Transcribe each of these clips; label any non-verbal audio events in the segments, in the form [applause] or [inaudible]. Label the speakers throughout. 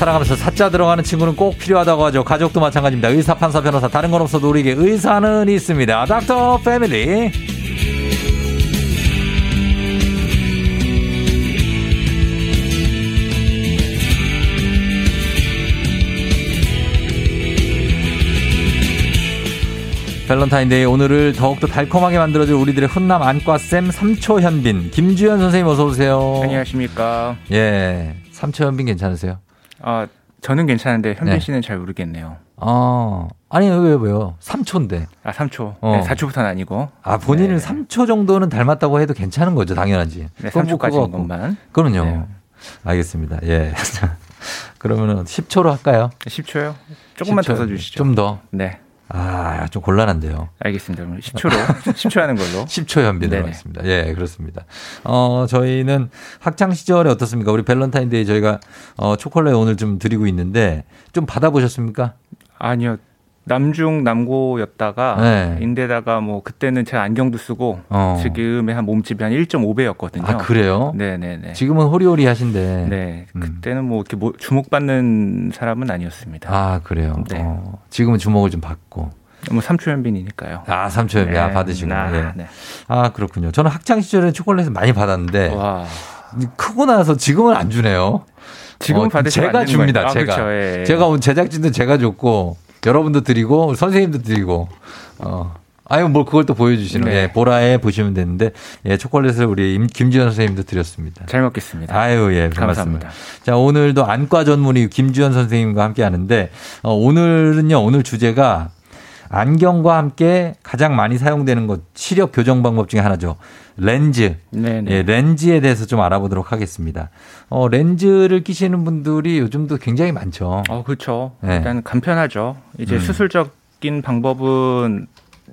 Speaker 1: 살아가면서 사자 들어가는 친구는 꼭 필요하다고 하죠. 가족도 마찬가지입니다. 의사, 판사, 변호사 다른 건 없어도 우리에게 의사는 있습니다. 닥터 패밀리. 밸런타인데이 오늘을 더욱더 달콤하게 만들어줄 우리들의 훈남 안과쌤 삼초현빈 김주현 선생님 어서 오세요.
Speaker 2: 안녕하십니까.
Speaker 1: 예, 삼초현빈 괜찮으세요?
Speaker 2: 아 저는 괜찮은데 현빈
Speaker 1: 네.
Speaker 2: 씨는 잘 모르겠네요.
Speaker 1: 어, 아니 왜 왜요? 삼초인데.
Speaker 2: 아 3초.
Speaker 1: 어.
Speaker 2: 네, 4초부터는 아니고.
Speaker 1: 아 본인은
Speaker 2: 네.
Speaker 1: 삼 3초 정도는 닮았다고 해도 괜찮은 거죠, 당연하지.
Speaker 2: 네,
Speaker 1: 그건 뭐
Speaker 2: 3초까지인
Speaker 1: 그거 갖고.
Speaker 2: 것만.
Speaker 1: 그럼요.
Speaker 2: 네.
Speaker 1: 알겠습니다. 예. [laughs] 그러면은 10초로 할까요?
Speaker 2: 10초요? 조금만
Speaker 1: 10초.
Speaker 2: 더 써주시죠.
Speaker 1: 좀 더.
Speaker 2: 네.
Speaker 1: 아, 좀 곤란한데요.
Speaker 2: 알겠습니다. 그럼 10초로 10초 [laughs] 하는 걸로.
Speaker 1: 10초 현빈으로
Speaker 2: 네네.
Speaker 1: 하겠습니다. 예, 그렇습니다. 어, 저희는 학창 시절에 어떻습니까? 우리 밸런타인데이 저희가 어, 초콜릿 오늘 좀 드리고 있는데 좀 받아보셨습니까?
Speaker 2: 아니요. 남중 남고였다가
Speaker 1: 네.
Speaker 2: 인데다가 뭐 그때는 제가 안경도 쓰고
Speaker 1: 어.
Speaker 2: 지금의 한 몸집이 한 1.5배였거든요.
Speaker 1: 아, 그래요?
Speaker 2: 네네네.
Speaker 1: 지금은 호리호리 하신데.
Speaker 2: 네.
Speaker 1: 음.
Speaker 2: 그때는 뭐 이렇게 뭐 주목받는 사람은 아니었습니다.
Speaker 1: 아, 그래요.
Speaker 2: 네.
Speaker 1: 어, 지금은 주목을 좀 받고.
Speaker 2: 뭐 삼초 현빈이니까요.
Speaker 1: 아, 삼촌, 야, 받으시고.
Speaker 2: 아,
Speaker 1: 예.
Speaker 2: 네.
Speaker 1: 아, 그렇군요. 저는 학창 시절에 초콜릿을 많이 받았는데.
Speaker 2: 와.
Speaker 1: 크고 나서 지금은 안 주네요.
Speaker 2: 지금
Speaker 1: 어,
Speaker 2: 받으시면
Speaker 1: 제가 줍니다.
Speaker 2: 아,
Speaker 1: 제가
Speaker 2: 그렇죠. 예.
Speaker 1: 제가 오늘 제작진도 제가 줬고 여러분도 드리고 선생님도 드리고 어. 아유 뭘 그걸 또 보여주시는
Speaker 2: 네.
Speaker 1: 예, 보라에 보시면 되는데 예 초콜릿을 우리 임- 김지현 선생님도 드렸습니다.
Speaker 2: 잘 먹겠습니다.
Speaker 1: 아유 예별
Speaker 2: 감사합니다.
Speaker 1: 자 오늘도 안과 전문의 김지현 선생님과 함께 하는데 어, 오늘은요 오늘 주제가 안경과 함께 가장 많이 사용되는 것 시력 교정 방법 중에 하나죠 렌즈.
Speaker 2: 네네.
Speaker 1: 예, 렌즈에 대해서 좀 알아보도록 하겠습니다. 어, 렌즈를 끼시는 분들이 요즘도 굉장히 많죠.
Speaker 2: 어, 그렇죠.
Speaker 1: 네.
Speaker 2: 일단 간편하죠. 이제
Speaker 1: 음.
Speaker 2: 수술적인 방법은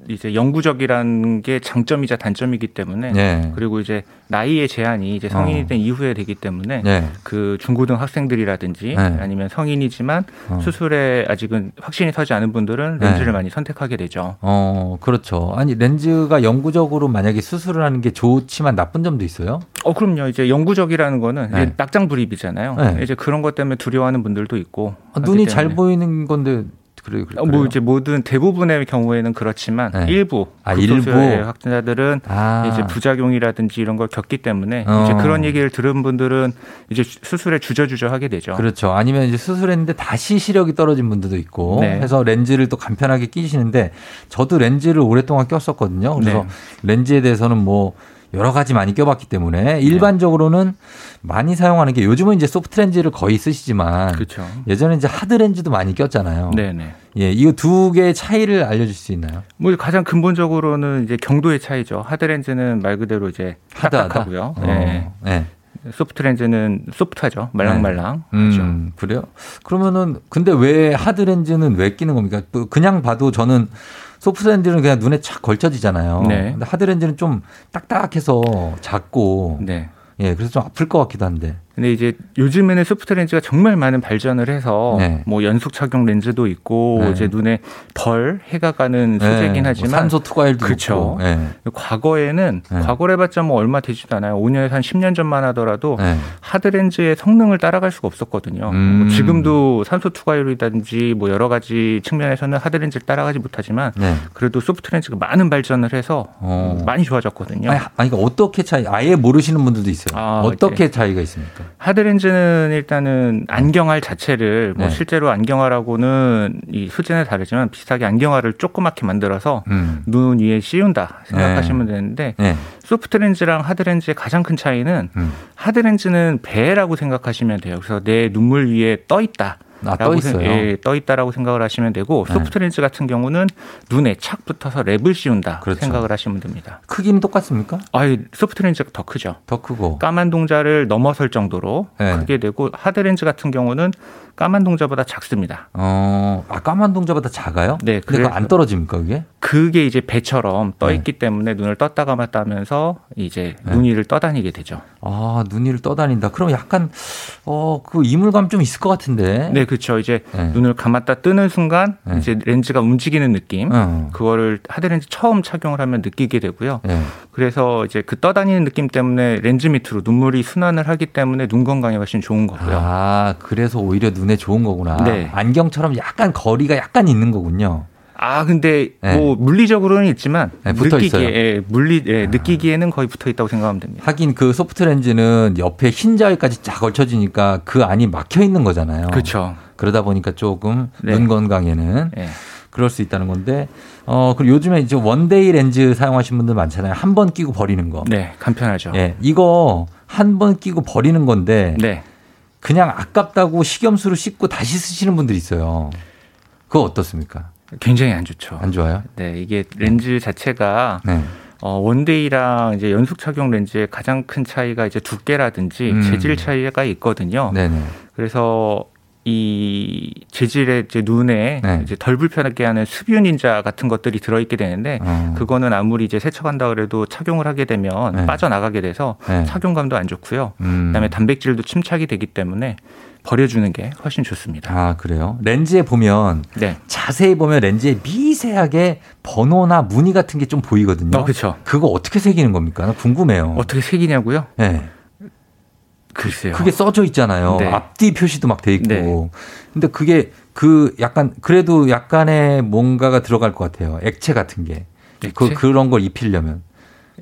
Speaker 2: 이제 영구적이라는 게 장점이자 단점이기 때문에
Speaker 1: 네.
Speaker 2: 그리고 이제 나이의 제한이 이제 성인이
Speaker 1: 어.
Speaker 2: 된 이후에 되기 때문에
Speaker 1: 네.
Speaker 2: 그 중고등 학생들이라든지
Speaker 1: 네.
Speaker 2: 아니면 성인이지만
Speaker 1: 어.
Speaker 2: 수술에 아직은 확신이 서지 않은 분들은 렌즈를
Speaker 1: 네.
Speaker 2: 많이 선택하게 되죠.
Speaker 1: 어, 그렇죠. 아니, 렌즈가 영구적으로 만약에 수술을 하는 게 좋지만 나쁜 점도 있어요?
Speaker 2: 어, 그럼요. 이제 영구적이라는 거는
Speaker 1: 네.
Speaker 2: 이제 낙장 불입이잖아요.
Speaker 1: 네.
Speaker 2: 이제 그런 것 때문에 두려워하는 분들도 있고.
Speaker 1: 아, 눈이 잘. 보이는 건데, 그래, 그래.
Speaker 2: 어, 뭐 이제 모든 대부분의 경우에는 그렇지만
Speaker 1: 네.
Speaker 2: 일부
Speaker 1: 아, 일부?
Speaker 2: 확진자들은
Speaker 1: 아,
Speaker 2: 이제 부작용이라든지 이런 걸 겪기 때문에
Speaker 1: 어.
Speaker 2: 이제 그런 얘기를 들은 분들은 이제 수술에 주저주저 하게 되죠.
Speaker 1: 그렇죠. 아니면 이제 수술했는데 다시 시력이 떨어진 분들도 있고
Speaker 2: 네.
Speaker 1: 해서 렌즈를 또 간편하게 끼시는데 저도 렌즈를 오랫동안 꼈었거든요. 그래서
Speaker 2: 네.
Speaker 1: 렌즈에 대해서는 뭐 여러 가지 많이 껴봤기 때문에 일반적으로는 많이 사용하는 게 요즘은 이제 소프트 렌즈를 거의 쓰시지만
Speaker 2: 그렇죠.
Speaker 1: 예전에 이제 하드 렌즈도 많이 꼈잖아요.
Speaker 2: 네네.
Speaker 1: 예, 이거 두 개의 차이를 알려줄 수 있나요?
Speaker 2: 뭐 가장 근본적으로는 이제 경도의 차이죠. 하드 렌즈는 말 그대로 이제. 딱딱하고요.
Speaker 1: 어,
Speaker 2: 네.
Speaker 1: 네.
Speaker 2: 소프트 렌즈는 소프트하죠. 말랑말랑. 그렇죠.
Speaker 1: 음, 그래요? 그러면은 근데 왜 하드 렌즈는 왜 끼는 겁니까? 뭐 그냥 봐도 저는 소프트 렌즈는 그냥 눈에 착 걸쳐지잖아요.
Speaker 2: 네.
Speaker 1: 근데 하드 렌즈는 좀 딱딱해서 작고
Speaker 2: 네.
Speaker 1: 예, 그래서 좀 아플 것 같기도 한데.
Speaker 2: 근데 이제 요즘에는 소프트 렌즈가 정말 많은 발전을 해서
Speaker 1: 네.
Speaker 2: 뭐 연속 착용 렌즈도 있고
Speaker 1: 네.
Speaker 2: 이제 눈에 덜 해가 가는 소재긴
Speaker 1: 예, 뭐
Speaker 2: 하지만
Speaker 1: 산소 투과일도
Speaker 2: 그쵸.
Speaker 1: 있고. 예.
Speaker 2: 과거에는
Speaker 1: 네.
Speaker 2: 과거를 해봤자 뭐 얼마 되지도 않아요. 5년에서 한 10년 전만 하더라도
Speaker 1: 예.
Speaker 2: 하드 렌즈의 성능을 따라갈 수가 없었거든요.
Speaker 1: 음.
Speaker 2: 뭐 지금도 산소 투과율이라든지 뭐 여러 가지 측면에서는 하드 렌즈를 따라가지 못하지만
Speaker 1: 네.
Speaker 2: 그래도 소프트 렌즈가 많은 발전을 해서
Speaker 1: 어.
Speaker 2: 많이 좋아졌거든요.
Speaker 1: 아니, 아니 그러니까 어떻게 차이 아예 모르시는 분들도 있어요.
Speaker 2: 아,
Speaker 1: 어떻게 차이가 있습니까?
Speaker 2: 하드 렌즈는 일단은 안경알 자체를 뭐
Speaker 1: 네.
Speaker 2: 실제로 안경알하고는 이 소재는 다르지만 비슷하게 안경알을 조그맣게 만들어서
Speaker 1: 음.
Speaker 2: 눈 위에 씌운다 생각하시면 되는데
Speaker 1: 네.
Speaker 2: 소프트 렌즈랑 하드 렌즈의 가장 큰 차이는
Speaker 1: 음.
Speaker 2: 하드 렌즈는 배라고 생각하시면 돼요. 그래서 내 눈물 위에 떠 있다.
Speaker 1: 아, 떠 있어요.
Speaker 2: 생- 예, 떠 있다라고 생각을 하시면 되고
Speaker 1: 네.
Speaker 2: 소프트 렌즈 같은 경우는 눈에 착 붙어서 랩을 씌운다
Speaker 1: 그렇죠.
Speaker 2: 생각을 하시면 됩니다.
Speaker 1: 크기는 똑같습니까?
Speaker 2: 아, 소프트 렌즈가 더 크죠.
Speaker 1: 더 크고.
Speaker 2: 까만 동자를 넘어설 정도로
Speaker 1: 네.
Speaker 2: 크게 되고 하드 렌즈 같은 경우는 까만 동자보다 작습니다.
Speaker 1: 어, 아 까만 동자보다 작아요?
Speaker 2: 네, 그래서-
Speaker 1: 안 떨어집니까 그게?
Speaker 2: 그게 이제 배처럼 떠
Speaker 1: 네.
Speaker 2: 있기 때문에 눈을 떴다 감았다 하면서 이제
Speaker 1: 네.
Speaker 2: 눈 위를 떠다니게 되죠.
Speaker 1: 아, 눈 위를 떠다닌다. 그럼 약간, 어, 그 이물감 좀 있을 것 같은데.
Speaker 2: 네, 그렇죠. 이제
Speaker 1: 네.
Speaker 2: 눈을 감았다 뜨는 순간
Speaker 1: 네.
Speaker 2: 이제 렌즈가 움직이는 느낌.
Speaker 1: 어.
Speaker 2: 그거를 하드렌즈 처음 착용을 하면 느끼게 되고요.
Speaker 1: 예.
Speaker 2: 그래서 이제 그 떠다니는 느낌 때문에 렌즈 밑으로 눈물이 순환을 하기 때문에 눈 건강에 훨씬 좋은 거고요.
Speaker 1: 아, 그래서 오히려 눈에 좋은 거구나.
Speaker 2: 네.
Speaker 1: 안경처럼 약간 거리가 약간 있는 거군요.
Speaker 2: 아 근데
Speaker 1: 네.
Speaker 2: 뭐 물리적으로는 있지만
Speaker 1: 네, 붙어 있어요. 아.
Speaker 2: 느끼기에 예, 물리 예, 느끼기에는 거의 붙어 있다고 생각하면 됩니다.
Speaker 1: 하긴 그 소프트 렌즈는 옆에 흰 자위까지 쫙 걸쳐지니까 그 안이 막혀 있는 거잖아요.
Speaker 2: 그렇죠.
Speaker 1: 그러다 보니까 조금
Speaker 2: 네.
Speaker 1: 눈 건강에는
Speaker 2: 예.
Speaker 1: 그럴 수 있다는 건데, 어, 그리고 요즘에 이제 one day 렌즈 사용하시는 분들 많잖아요. 한 번 끼고 버리는 거.
Speaker 2: 네, 간편하죠.
Speaker 1: 예, 이거 한 번 끼고 버리는 건데,
Speaker 2: 네.
Speaker 1: 그냥 아깝다고 식염수로 씻고 다시 쓰시는 분들이 있어요. 그거 어떻습니까?
Speaker 2: 굉장히 안 좋죠.
Speaker 1: 안 좋아요?
Speaker 2: 네, 이게 렌즈 자체가
Speaker 1: 네.
Speaker 2: 어, 원데이랑 이제 연속 착용 렌즈의 가장 큰 차이가 이제 두께라든지
Speaker 1: 음.
Speaker 2: 재질 차이가 있거든요.
Speaker 1: 네네.
Speaker 2: 그래서 이 재질의 이제 눈에
Speaker 1: 네.
Speaker 2: 이제 덜 불편하게 하는 습윤 인자 같은 것들이 들어있게 되는데
Speaker 1: 어.
Speaker 2: 그거는 아무리 이제 세척한다 그래도 착용을 하게 되면
Speaker 1: 네.
Speaker 2: 빠져나가게 돼서
Speaker 1: 네.
Speaker 2: 착용감도 안 좋고요.
Speaker 1: 음.
Speaker 2: 그다음에 단백질도 침착이 되기 때문에 버려주는 게 훨씬 좋습니다.
Speaker 1: 아, 그래요? 렌즈에 보면
Speaker 2: 네.
Speaker 1: 자세히 보면 렌즈에 미세하게 번호나 무늬 같은 게 좀 보이거든요.
Speaker 2: 어, 그렇죠.
Speaker 1: 그거 어떻게 새기는 겁니까? 나 궁금해요.
Speaker 2: 어떻게 색이냐고요?
Speaker 1: 네.
Speaker 2: 글쎄요.
Speaker 1: 그게 써져 있잖아요.
Speaker 2: 네.
Speaker 1: 앞뒤 표시도 막 돼 있고.
Speaker 2: 네.
Speaker 1: 근데 그게 그 약간 그래도 약간의 뭔가가 들어갈 것 같아요. 액체 같은 게. 그
Speaker 2: 액체?
Speaker 1: 그런 걸 입히려면.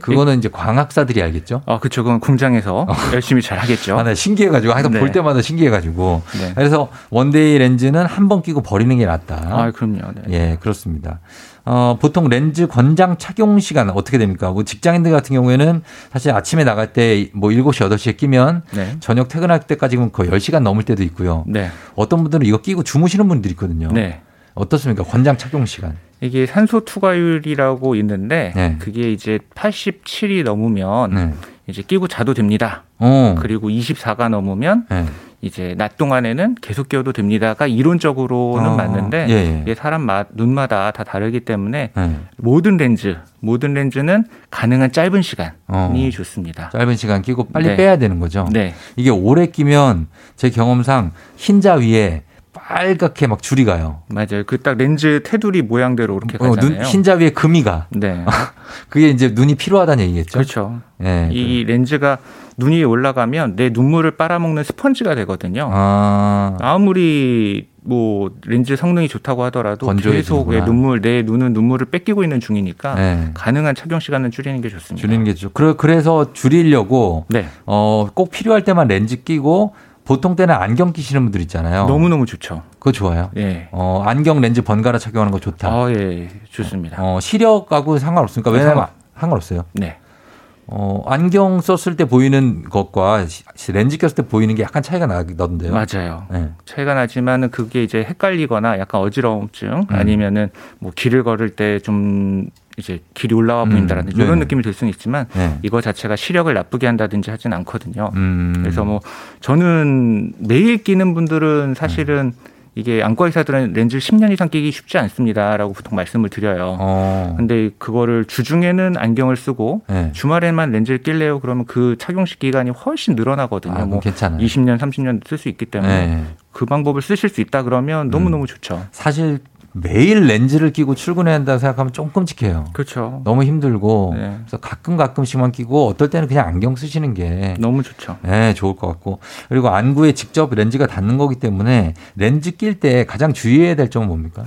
Speaker 1: 그거는 이제 광학사들이 알겠죠?
Speaker 2: 아, 그쵸. 그건 공장에서 열심히 잘 하겠죠.
Speaker 1: 아, 나 신기해가지고 항상
Speaker 2: 네.
Speaker 1: 볼 때마다 신기해가지고.
Speaker 2: 네.
Speaker 1: 그래서 one day 렌즈는 한 번 끼고 버리는 게 낫다.
Speaker 2: 아, 그럼요. 네.
Speaker 1: 예, 그렇습니다. 어, 보통 렌즈 권장 착용 시간 어떻게 됩니까? 뭐 직장인들 같은 경우에는 사실 아침에 나갈 때 뭐 7시, 8시에 끼면
Speaker 2: 네.
Speaker 1: 저녁 퇴근할 때까지는 거의 10시간 넘을 때도 있고요.
Speaker 2: 네.
Speaker 1: 어떤 분들은 이거 끼고 주무시는 분들이 있거든요.
Speaker 2: 네.
Speaker 1: 어떻습니까? 권장 착용 시간.
Speaker 2: 이게 산소 투과율이라고 있는데
Speaker 1: 네.
Speaker 2: 그게 이제 87이 넘으면
Speaker 1: 네.
Speaker 2: 이제 끼고 자도 됩니다.
Speaker 1: 어.
Speaker 2: 그리고 24가 넘으면
Speaker 1: 네.
Speaker 2: 이제 낮 동안에는 계속 끼워도 됩니다가 이론적으로는
Speaker 1: 어,
Speaker 2: 맞는데
Speaker 1: 예, 예.
Speaker 2: 사람 맛, 눈마다 다 다르기 때문에
Speaker 1: 네.
Speaker 2: 모든 렌즈, 모든 렌즈는 가능한 짧은 시간이
Speaker 1: 어.
Speaker 2: 좋습니다.
Speaker 1: 짧은 시간 끼고 빨리
Speaker 2: 네.
Speaker 1: 빼야 되는 거죠.
Speaker 2: 네.
Speaker 1: 이게 오래 끼면 제 경험상 흰자 위에 빨갛게 막 줄이 가요.
Speaker 2: 맞아요. 그 딱 렌즈 테두리 모양대로 그렇게
Speaker 1: 어,
Speaker 2: 가잖아요.
Speaker 1: 눈, 흰자 위에 금이 가.
Speaker 2: 네. [laughs]
Speaker 1: 그게 이제 눈이 필요하다는 얘기겠죠.
Speaker 2: 그렇죠.
Speaker 1: 예.
Speaker 2: 이 렌즈가 눈 위에 올라가면 내 눈물을 빨아먹는 스펀지가 되거든요.
Speaker 1: 아,
Speaker 2: 아무리 뭐 렌즈 성능이 좋다고 하더라도. 계속 내 눈물 내 눈은 눈물을 뺏기고 있는 중이니까
Speaker 1: 네.
Speaker 2: 가능한 착용 시간은 줄이는 게 좋습니다.
Speaker 1: 줄이는 게 좋죠. 그래, 그래서 줄이려고
Speaker 2: 네.
Speaker 1: 어, 꼭 필요할 때만 렌즈 끼고 보통 때는 안경 끼시는 분들 있잖아요.
Speaker 2: 너무 너무 좋죠.
Speaker 1: 그거 좋아요.
Speaker 2: 예.
Speaker 1: 어, 안경 렌즈 번갈아 착용하는 거 좋다.
Speaker 2: 아, 예, 좋습니다.
Speaker 1: 어, 시력하고 상관없으니까 왜냐면
Speaker 2: 상관-
Speaker 1: 상관없어요.
Speaker 2: 네.
Speaker 1: 어, 안경 썼을 때 보이는 것과 시- 렌즈 꼈을 때 보이는 게 약간 차이가 나던데요.
Speaker 2: 맞아요.
Speaker 1: 네.
Speaker 2: 차이가 나지만은 그게 이제 헷갈리거나 약간 어지러움증
Speaker 1: 음.
Speaker 2: 아니면은 뭐 길을 걸을 때 좀 이제 길이 올라와
Speaker 1: 음,
Speaker 2: 보인다라든지
Speaker 1: 네네.
Speaker 2: 이런 느낌이 들 수는 있지만
Speaker 1: 네.
Speaker 2: 이거 자체가 시력을 나쁘게 한다든지 하진 않거든요.
Speaker 1: 음.
Speaker 2: 그래서 뭐 저는 매일 끼는 분들은 사실은 이게 안과 의사들은 렌즈 10년 이상 끼기 쉽지 않습니다라고 보통 말씀을 드려요.
Speaker 1: 어.
Speaker 2: 근데 그거를 주중에는 안경을 쓰고
Speaker 1: 네.
Speaker 2: 주말에만 렌즈를 낄래요 그러면 그 착용식 기간이 훨씬 늘어나거든요.
Speaker 1: 아,
Speaker 2: 뭐
Speaker 1: 괜찮아요.
Speaker 2: 20년, 30년 쓸 수 있기 때문에
Speaker 1: 네.
Speaker 2: 그 방법을 쓰실 수 있다 그러면 너무너무 좋죠.
Speaker 1: 사실 매일 렌즈를 끼고 출근해야 한다고 생각하면 좀 끔찍해요.
Speaker 2: 그렇죠.
Speaker 1: 너무 힘들고
Speaker 2: 네.
Speaker 1: 그래서 가끔 가끔씩만 끼고 어떨 때는 그냥 안경 쓰시는 게
Speaker 2: 너무 좋죠.
Speaker 1: 네, 좋을 것 같고 그리고 안구에 직접 렌즈가 닿는 거기 때문에 렌즈 낄 때 가장 주의해야 될 점은 뭡니까?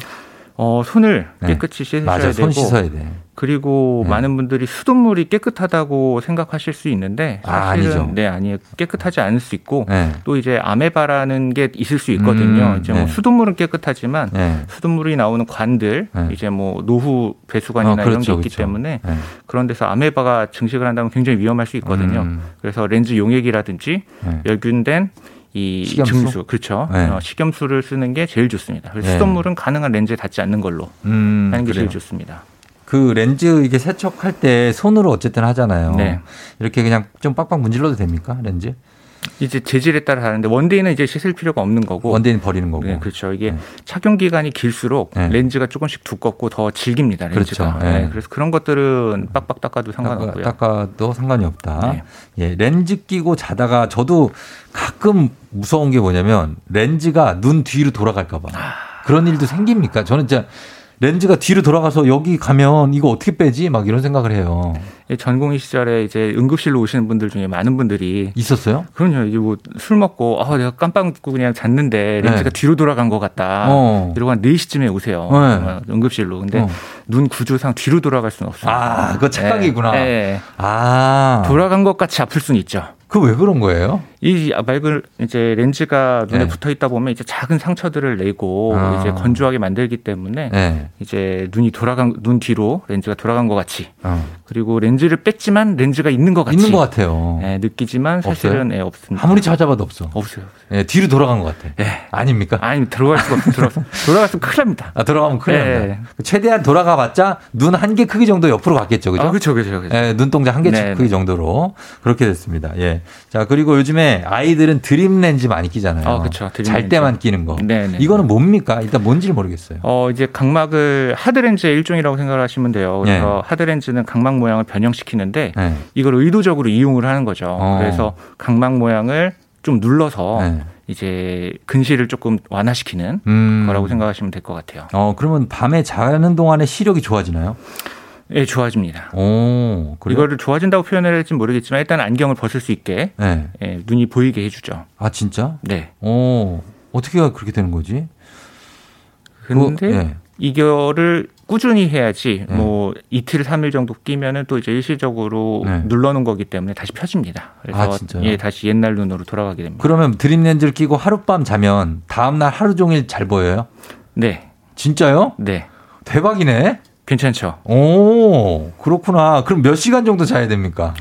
Speaker 2: 어, 손을
Speaker 1: 네.
Speaker 2: 깨끗이 씻으셔야
Speaker 1: 맞아,
Speaker 2: 되고
Speaker 1: 손 씻어야 돼.
Speaker 2: 그리고
Speaker 1: 네.
Speaker 2: 많은 분들이 수돗물이 깨끗하다고 생각하실 수 있는데
Speaker 1: 아,
Speaker 2: 사실은
Speaker 1: 아니죠.
Speaker 2: 네 아니에요 깨끗하지 않을 수 있고
Speaker 1: 네,
Speaker 2: 또 이제 아메바라는 게 있을 수 있거든요.
Speaker 1: 음,
Speaker 2: 이제 뭐
Speaker 1: 네.
Speaker 2: 수돗물은 깨끗하지만
Speaker 1: 네.
Speaker 2: 수돗물이 나오는 관들
Speaker 1: 네.
Speaker 2: 이제 뭐 노후 배수관이나
Speaker 1: 어,
Speaker 2: 이런 게
Speaker 1: 그렇죠,
Speaker 2: 있기
Speaker 1: 그렇죠.
Speaker 2: 때문에
Speaker 1: 네.
Speaker 2: 그런 데서 아메바가 증식을 한다면 굉장히 위험할 수 있거든요.
Speaker 1: 음,
Speaker 2: 그래서 렌즈 용액이라든지
Speaker 1: 네.
Speaker 2: 멸균된 이
Speaker 1: 식염수?
Speaker 2: 증수 그렇죠.
Speaker 1: 네.
Speaker 2: 어, 식염수를 쓰는 게 제일 좋습니다. 그래서
Speaker 1: 네.
Speaker 2: 수돗물은 가능한 렌즈에 닿지 않는 걸로
Speaker 1: 음,
Speaker 2: 하는 게
Speaker 1: 그래요.
Speaker 2: 제일 좋습니다.
Speaker 1: 그 렌즈 이게 세척할 때 손으로 어쨌든 하잖아요.
Speaker 2: 네.
Speaker 1: 이렇게 그냥 좀 빡빡 문질러도 됩니까? 렌즈?
Speaker 2: 이제 재질에 따라 다른데 원데이는 이제 씻을 필요가 없는 거고
Speaker 1: 원데이는 버리는 거고.
Speaker 2: 네, 그렇죠. 이게 네. 착용 기간이 길수록 네. 렌즈가 조금씩 두껍고 더 질깁니다. 렌즈가. 그렇죠. 네. 네. 그래서 그런 것들은 빡빡 닦아도 상관없고요.
Speaker 1: 닦아, 도 상관이 없다. 네. 예, 렌즈 끼고 자다가 저도 가끔 무서운 게 뭐냐면 렌즈가 눈 뒤로 돌아갈까 봐. 아. 그런 일도 생깁니까? 저는 진짜 렌즈가 뒤로 돌아가서 여기 가면 이거 어떻게 빼지? 막 이런 생각을 해요.
Speaker 2: 예, 전공의 시절에 이제 응급실로 오시는 분들 중에 많은 분들이
Speaker 1: 있었어요?
Speaker 2: 그럼요. 이제 뭐 술 먹고 아 내가 깜빡 잊고 그냥 잤는데 렌즈가 네. 뒤로 돌아간 것 같다. 어. 이러고 한 4시쯤에 오세요. 네. 어, 응급실로. 근데 어. 눈 구조상 뒤로 돌아갈 수는 없어요.
Speaker 1: 아, 그거 착각이구나. 네. 네. 아.
Speaker 2: 돌아간 것 같이 아플 수는 있죠.
Speaker 1: 그 왜 그런 거예요?
Speaker 2: 이 맑은 이제 렌즈가 눈에 네. 붙어 있다 보면 이제 작은 상처들을 내고 아. 이제 건조하게 만들기 때문에 네. 이제 눈이 돌아간 눈 뒤로 렌즈가 돌아간 것 같이 어. 그리고 렌즈를 뺐지만 렌즈가 있는 것 같이
Speaker 1: 있는 것 같아요.
Speaker 2: 네, 느끼지만 사실은 네, 없습니다.
Speaker 1: 아무리 찾아봐도 없어.
Speaker 2: 없어요.
Speaker 1: 네, 뒤로 돌아간 것 같아. 네. 아닙니까?
Speaker 2: 아니 들어갈 수가 없어. 들어 돌아갔으면 큰일 납니다.
Speaker 1: 아, 들어가면 큰일 네. 납니다. 최대한 돌아가 봤자 눈 한 개 크기 정도 옆으로 갔겠죠, 그죠?
Speaker 2: 아, 그렇죠, 그렇죠. 그렇죠.
Speaker 1: 네, 눈동자 한개 네, 크기 네. 정도로 그렇게 됐습니다. 예. 자 그리고 요즘에 아이들은 드림 렌즈 많이 끼잖아요. 아, 그렇죠. 잘 렌즈. 때만 끼는 거. 네네. 네. 이거는 뭡니까? 일단 뭔지를 모르겠어요.
Speaker 2: 어, 이제 각막을 하드 렌즈의 일종이라고 생각을 하시면 돼요. 그래서 네. 하드 렌즈는 각막 모양을 변형시키는데 네. 이걸 의도적으로 이용을 하는 거죠. 어. 그래서 각막 모양을 좀 눌러서 네. 이제 근시를 조금 완화시키는 음. 거라고 생각하시면 될 것 같아요.
Speaker 1: 어, 그러면 밤에 자는 동안에 시력이 좋아지나요?
Speaker 2: 예, 좋아집니다. 오, 그래요? 이거를 좋아진다고 표현을 할지 모르겠지만 일단 안경을 벗을 수 있게 네. 예, 눈이 보이게 해주죠.
Speaker 1: 아 진짜?
Speaker 2: 네.
Speaker 1: 오, 어떻게 그렇게 되는 거지?
Speaker 2: 근데 그, 네. 이거를 꾸준히 해야지 네. 뭐 이틀 삼일 정도 끼면은 또 이제 일시적으로 네. 눌러놓은 거기 때문에 다시 펴집니다. 그래서 아, 예, 다시 옛날 눈으로 돌아가게 됩니다.
Speaker 1: 그러면 드림 렌즈를 끼고 하룻밤 자면 다음 날 하루 종일 잘 보여요?
Speaker 2: 네.
Speaker 1: 진짜요?
Speaker 2: 네.
Speaker 1: 대박이네.
Speaker 2: 괜찮죠.
Speaker 1: 오, 그렇구나. 그럼 몇 시간 정도 자야 됩니까?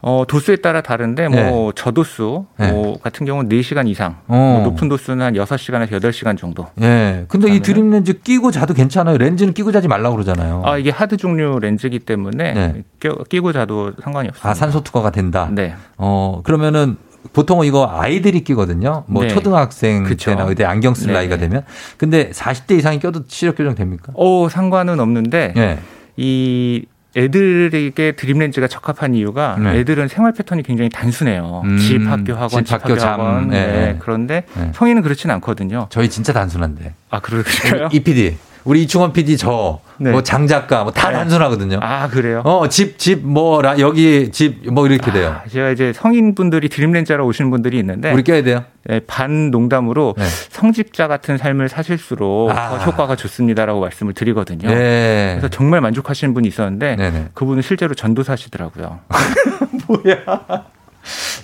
Speaker 2: 어, 도수에 따라 다른데 뭐 네. 저도수 네. 뭐 같은 경우는 4시간 이상, 어. 뭐 높은 도수는 한 6시간에서 8시간 정도.
Speaker 1: 예. 근데 이 드림 렌즈 끼고 자도 괜찮아요. 렌즈는 끼고 자지 말라고 그러잖아요.
Speaker 2: 아, 이게 하드 종류 렌즈이기 때문에 네. 끼고 자도 상관이 없습니다.
Speaker 1: 아, 산소 투과가 된다.
Speaker 2: 네.
Speaker 1: 어, 그러면은 보통은 이거 아이들이 끼거든요. 뭐 네. 초등학생 그쵸. 때나 의대 안경 쓸 네. 나이가 되면. 근데 40대 이상이 껴도 시력 교정 됩니까?
Speaker 2: 어, 상관은 없는데 네. 이 애들에게 드림 렌즈가 적합한 이유가 네. 애들은 생활 패턴이 굉장히 단순해요. 음, 집, 학교, 학원, 집, 학교, 잠. 학원. 네. 네. 그런데 네. 성인은 그렇지는 않거든요.
Speaker 1: 저희 진짜 단순한데.
Speaker 2: 아, 그러실까요?
Speaker 1: 이 PD. 우리 이충원 PD 저, 네. 뭐 장 작가, 뭐다 네. 단순하거든요.
Speaker 2: 아, 그래요?
Speaker 1: 어, 집, 집, 뭐, 라, 여기 집, 뭐 이렇게 돼요. 아,
Speaker 2: 제가 이제 성인분들이 드림렌즈하러 오시는 분들이 있는데.
Speaker 1: 우리 껴야 돼요?
Speaker 2: 네, 반 농담으로 네. 성직자 같은 삶을 사실수록 아. 효과가 좋습니다라고 말씀을 드리거든요. 네. 그래서 정말 만족하시는 분이 있었는데 네네. 그분은 실제로 전도사시더라고요. [laughs]
Speaker 1: 뭐야?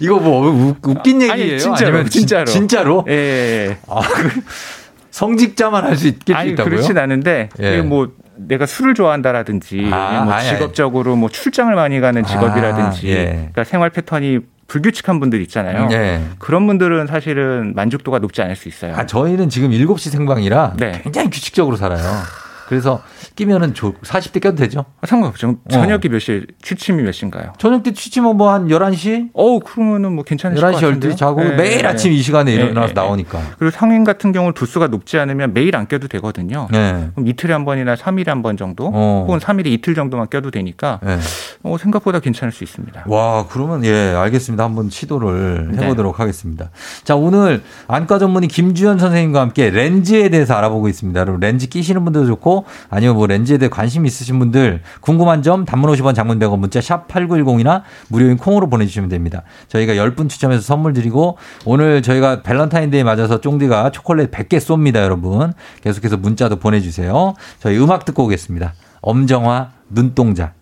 Speaker 1: 이거 뭐 웃 긴 얘기예요? 아니,
Speaker 2: 진짜로, 아니면 진짜로.
Speaker 1: 진짜로?
Speaker 2: 예. 예. 아, 그
Speaker 1: 성직자만 할 수 있겠다고요? 아니
Speaker 2: 그렇진 않은데 예. 뭐 내가 술을 좋아한다라든지 아, 뭐 직업적으로 뭐 출장을 많이 가는 직업이라든지 아, 예. 그러니까 생활 패턴이 불규칙한 분들 있잖아요. 예. 그런 분들은 사실은 만족도가 높지 않을 수 있어요.
Speaker 1: 아, 저희는 지금 7시 생방이라 네. 굉장히 규칙적으로 살아요. 그래서 끼면은 조, 40대 껴도 되죠?
Speaker 2: 아, 상관없죠. 저녁이 어. 몇 시, 취침이 몇 시인가요?
Speaker 1: 저녁 때 취침은 뭐 한 11시?
Speaker 2: 어 그러면은 뭐 괜찮으실 11시, 것 같은데요. 12시
Speaker 1: 자고 네, 매일 네. 아침 이 시간에 네, 일어나서 네, 나오니까.
Speaker 2: 그리고 성인 같은 경우는 도수가 높지 않으면 매일 안 껴도 되거든요. 네. 그럼 이틀에 한 번이나 3일에 한 번 정도 어. 혹은 3일에 이틀 정도만 껴도 되니까 네. 어, 생각보다 괜찮을 수 있습니다.
Speaker 1: 와, 그러면 예, 알겠습니다. 한번 시도를 해 보도록 하겠습니다. 자, 오늘 안과 전문의 김주현 선생님과 함께 렌즈에 대해서 알아보고 있습니다. 여러분 렌즈 끼시는 분들도 좋고 아니면 뭐 렌즈에 대해 관심 있으신 분들 궁금한 점 단문 50원 장문 100원 문자 샵 8910이나 무료인 콩으로 보내주시면 됩니다. 저희가 10분 추첨해서 선물 드리고 오늘 저희가 밸런타인데이 맞아서 쫑디가 초콜릿 100개 쏩니다 여러분. 계속해서 문자도 보내주세요. 저희 음악 듣고 오겠습니다. 엄정화 눈동자.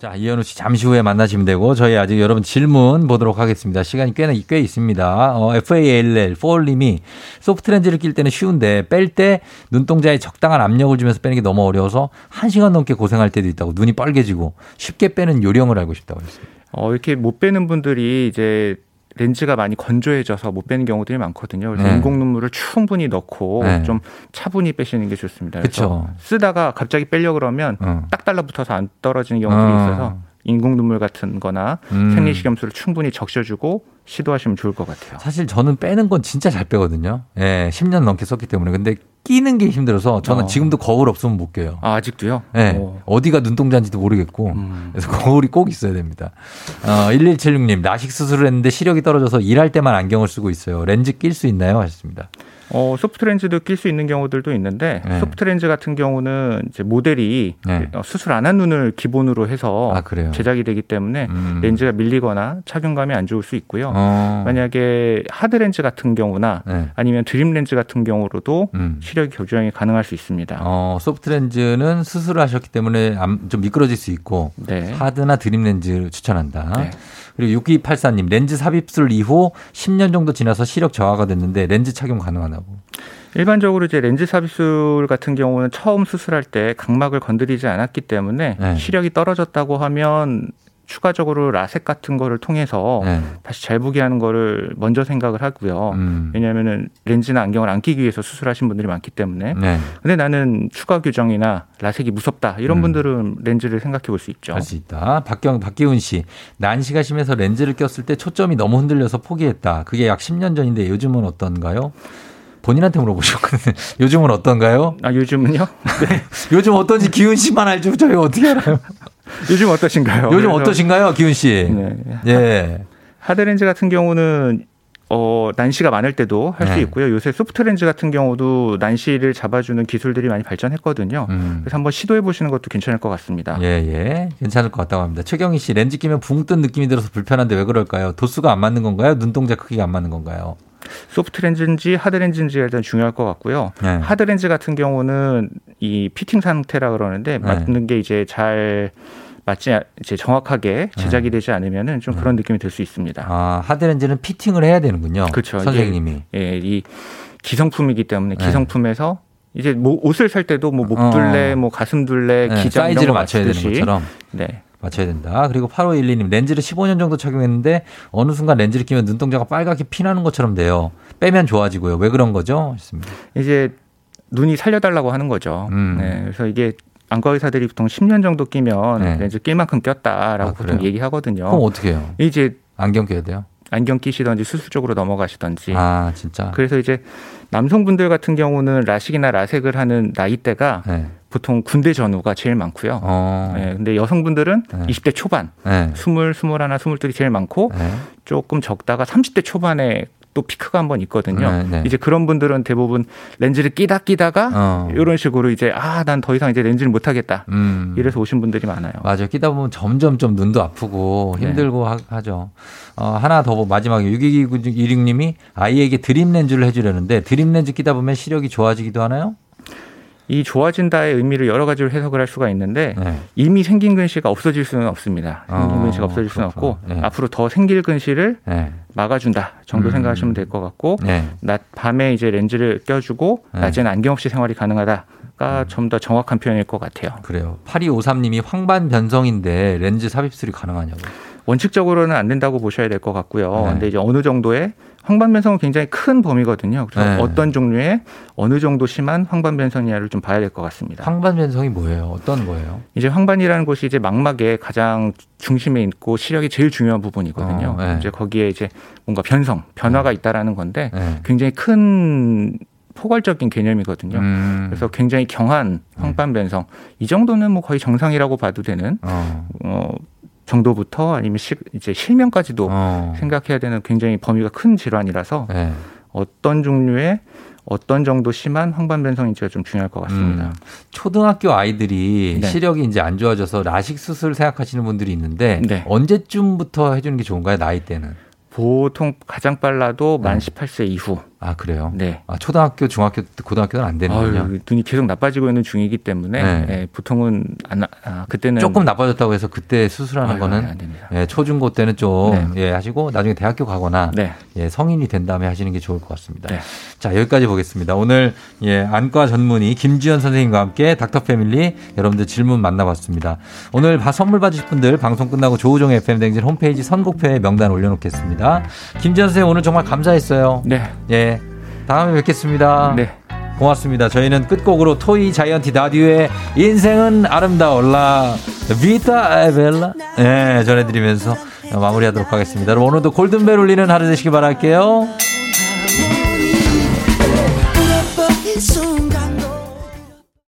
Speaker 1: 자, 이현우 씨 잠시 후에 만나시면 되고 저희 아직 여러분 질문 보도록 하겠습니다. 시간이 꽤나 꽤 있습니다. 어, FALL 포올님이 소프트 렌즈를 낄 때는 쉬운데 뺄 때 눈동자에 적당한 압력을 주면서 빼는 게 너무 어려워서 1시간 넘게 고생할 때도 있다고 눈이 빨개지고 쉽게 빼는 요령을 알고 싶다고 했습니다.
Speaker 2: 어, 이렇게 못 빼는 분들이 이제 렌즈가 많이 건조해져서 못 빼는 경우들이 많거든요. 그래서 네. 인공 눈물을 충분히 넣고 네. 좀 차분히 빼시는 게 좋습니다. 그래서 그쵸. 쓰다가 갑자기 빼려 그러면 어. 딱 달라붙어서 안 떨어지는 경우들이 어. 있어서 인공 눈물 같은 거나 음. 생리식염수를 충분히 적셔주고 시도하시면 좋을 것 같아요.
Speaker 1: 사실 저는 빼는 건 진짜 잘 빼거든요. 예, 10년 넘게 썼기 때문에. 근데 끼는 게 힘들어서 저는 어. 지금도 거울 없으면 못 껴요.
Speaker 2: 아, 아직도요?
Speaker 1: 네. 오. 어디가 눈동자인지도 모르겠고. 음. 그래서 거울이 꼭 있어야 됩니다. 어, 1176님, 라식 수술을 했는데 시력이 떨어져서 일할 때만 안경을 쓰고 있어요. 렌즈 낄 수 있나요? 하셨습니다.
Speaker 2: 어, 소프트 렌즈도 낄 수 있는 경우들도 있는데 네. 소프트 렌즈 같은 경우는 이제 모델이 네. 어, 수술 안 한 눈을 기본으로 해서 아, 제작이 되기 때문에 음. 렌즈가 밀리거나 착용감이 안 좋을 수 있고요. 어. 만약에 하드 렌즈 같은 경우나 네. 아니면 dream 렌즈 같은 경우로도 음. 시력이 교정이 가능할 수 있습니다.
Speaker 1: 어, 소프트 렌즈는 수술을 하셨기 때문에 좀 미끄러질 수 있고 네. 하드나 dream 렌즈를 추천한다. 네. 그리고 6284님 렌즈 삽입술 이후 10년 정도 지나서 시력 저하가 됐는데 렌즈 착용 가능하다고.
Speaker 2: 일반적으로 이제 렌즈 삽입술 같은 경우는 처음 수술할 때 각막을 건드리지 않았기 때문에 네. 시력이 떨어졌다고 하면 추가적으로 라섹 같은 거를 통해서 네. 다시 잘 보게 하는 거를 먼저 생각을 하고요. 음. 왜냐하면은 렌즈나 안경을 안 끼기 위해서 수술하신 분들이 많기 때문에. 네. 근데 나는 추가 규정이나 라섹이 무섭다 이런 음. 분들은 렌즈를 생각해 볼 수 있죠.
Speaker 1: 할 수 있다. 박경 박기훈 씨 난시가 심해서 렌즈를 꼈을 때 초점이 너무 흔들려서 포기했다. 그게 약 10년 전인데 요즘은 어떤가요? 본인한테 물어보셨거든요. [laughs] 요즘은 어떤가요?
Speaker 2: 아, 요즘은요? [laughs]
Speaker 1: 네. 요즘 어떤지 기훈 씨만 알죠. 저희 어떻게 알아요?
Speaker 2: 요즘 어떠신가요?
Speaker 1: 요즘 어떠신가요, 기훈 씨? 네. 예.
Speaker 2: 하드렌즈 같은 경우는 어, 난시가 많을 때도 할수 네. 있고요. 요새 소프트 렌즈 같은 경우도 난시를 잡아주는 기술들이 많이 발전했거든요. 음. 그래서 한번 시도해 보시는 것도 괜찮을 것 같습니다.
Speaker 1: 예, 예. 괜찮을 것 같다고 합니다. 최경희 씨, 렌즈 끼면 붕 뜬 느낌이 들어서 불편한데 왜 그럴까요? 도수가 안 맞는 건가요? 눈동자 크기가 안 맞는 건가요?
Speaker 2: 소프트 렌즈인지 하드 렌즈인지가 일단 중요할 것 같고요. 네. 하드 렌즈 같은 경우는 이 피팅 상태라 그러는데 네. 맞는 게 이제 잘 맞지 이제 정확하게 제작이 네. 되지 않으면은 좀 그런 네. 느낌이 들 수 있습니다.
Speaker 1: 아 하드 렌즈는 피팅을 해야 되는군요. 그렇죠. 선생님이.
Speaker 2: 예, 이 기성품이기 때문에 네. 기성품에서 이제 뭐 옷을 살 때도 뭐 목둘레, 어. 뭐 가슴둘레, 네, 기장
Speaker 1: 사이즈를 맞춰야 되는 것처럼. 네. 맞춰야 된다. 그리고 8512님 렌즈를 15년 정도 착용했는데 어느 순간 렌즈를 끼면 눈동자가 빨갛게 피나는 것처럼 돼요. 빼면 좋아지고요. 왜 그런 거죠?
Speaker 2: 싶습니다. 이제 눈이 살려달라고 하는 거죠. 음. 네, 그래서 이게 안과 의사들이 보통 10년 정도 끼면 네. 렌즈 낄 만큼 꼈다라고 아, 보통 얘기하거든요.
Speaker 1: 그럼 어떻게 해요?
Speaker 2: 이제
Speaker 1: 안경 껴야 돼요?
Speaker 2: 안경 끼시던지 수술 쪽으로 넘어가시던지.
Speaker 1: 아, 진짜.
Speaker 2: 그래서 이제 남성분들 같은 경우는 라식이나 라섹을 하는 나이대가 네. 보통 군대 전후가 제일 많고요. 어. 네, 근데 여성분들은 네. 20대 초반, 네. 20, 21, 22이 제일 많고 네. 조금 적다가 30대 초반에 또 피크가 한번 있거든요. 네, 네. 이제 그런 분들은 대부분 렌즈를 끼다 끼다가 어. 이런 식으로 이제 아 난 더 이상 이제 렌즈를 못 하겠다. 음. 이래서 오신 분들이 많아요.
Speaker 1: 맞아요. 끼다 보면 점점 좀 눈도 아프고 네. 힘들고 네. 하, 죠 어, 하나 더 마지막에 6226님이 아이에게 드림 렌즈를 해주려는데 드림 렌즈 끼다 보면 시력이 좋아지기도 하나요?
Speaker 2: 이 좋아진다의 의미를 여러 가지로 해석을 할 수가 있는데 네. 이미 생긴 근시가 없어질 수는 없습니다. 생긴 어, 근시가 없어질 수는 없고 네. 앞으로 더 생길 근시를 네. 막아준다 정도 음. 생각하시면 될 것 같고 네. 낮 밤에 이제 렌즈를 껴주고 네. 낮에는 안경 없이 생활이 가능하다. 가 좀 더 정확한 표현일 것 같아요.
Speaker 1: 그래요. 8253님이 황반 변성인데 렌즈 삽입술이 가능하냐고.
Speaker 2: 원칙적으로는 안 된다고 보셔야 될 것 같고요. 네. 근데 이제 어느 정도의 황반변성은 굉장히 큰 범위거든요. 그래서 네. 어떤 종류의 어느 정도 심한 황반변성이냐를 좀 봐야 될 것 같습니다.
Speaker 1: 황반변성이 뭐예요? 어떤 거예요?
Speaker 2: 이제 황반이라는 곳이 이제 망막의 가장 중심에 있고 시력이 제일 중요한 부분이거든요. 어, 네. 이제 거기에 이제 뭔가 변성, 변화가 네. 있다라는 건데 네. 굉장히 큰 포괄적인 개념이거든요. 음. 그래서 굉장히 경한 네. 황반 변성 이 정도는 뭐 거의 정상이라고 봐도 되는 어, 어 정도부터 아니면 시, 이제 실명까지도 어. 생각해야 되는 굉장히 범위가 큰 질환이라서 네. 어떤 종류의 어떤 정도 심한 황반변성인지가 좀 중요할 것 같습니다. 음,
Speaker 1: 초등학교 아이들이 네. 시력이 이제 안 좋아져서 라식 수술 생각하시는 분들이 있는데 네. 언제쯤부터 해주는 게 좋은가요? 나이 때는?
Speaker 2: 보통 가장 빨라도 만 18세 이후.
Speaker 1: 아 그래요? 네. 아 초등학교, 중학교, 고등학교는 안 되는군요. 아유,
Speaker 2: 눈이 계속 나빠지고 있는 중이기 때문에 네. 네, 보통은 안, 아, 그때는
Speaker 1: 조금 나빠졌다고 해서 그때 수술하는 아유, 거는 안 됩니다. 예, 초중고 때는 좀 네. 예, 하시고 나중에 대학교 가거나 네. 예, 성인이 된 다음에 하시는 게 좋을 것 같습니다. 네. 자 여기까지 보겠습니다. 오늘 예, 안과 전문의 김지현 선생님과 함께 닥터 패밀리 여러분들 질문 만나봤습니다. 오늘 선물 받으실 분들 방송 끝나고 조우종 FM 댕진 홈페이지 선곡표에 명단 올려놓겠습니다. 김지현 선생님 오늘 정말 감사했어요. 네. 예. 다음에 뵙겠습니다. 네. 고맙습니다. 저희는 끝곡으로 토이 자이언티 다디오의 인생은 아름다울라 비타 에벨라 네, 전해드리면서 마무리하도록 하겠습니다. 오늘도 골든벨 울리는 하루 되시기 바랄게요.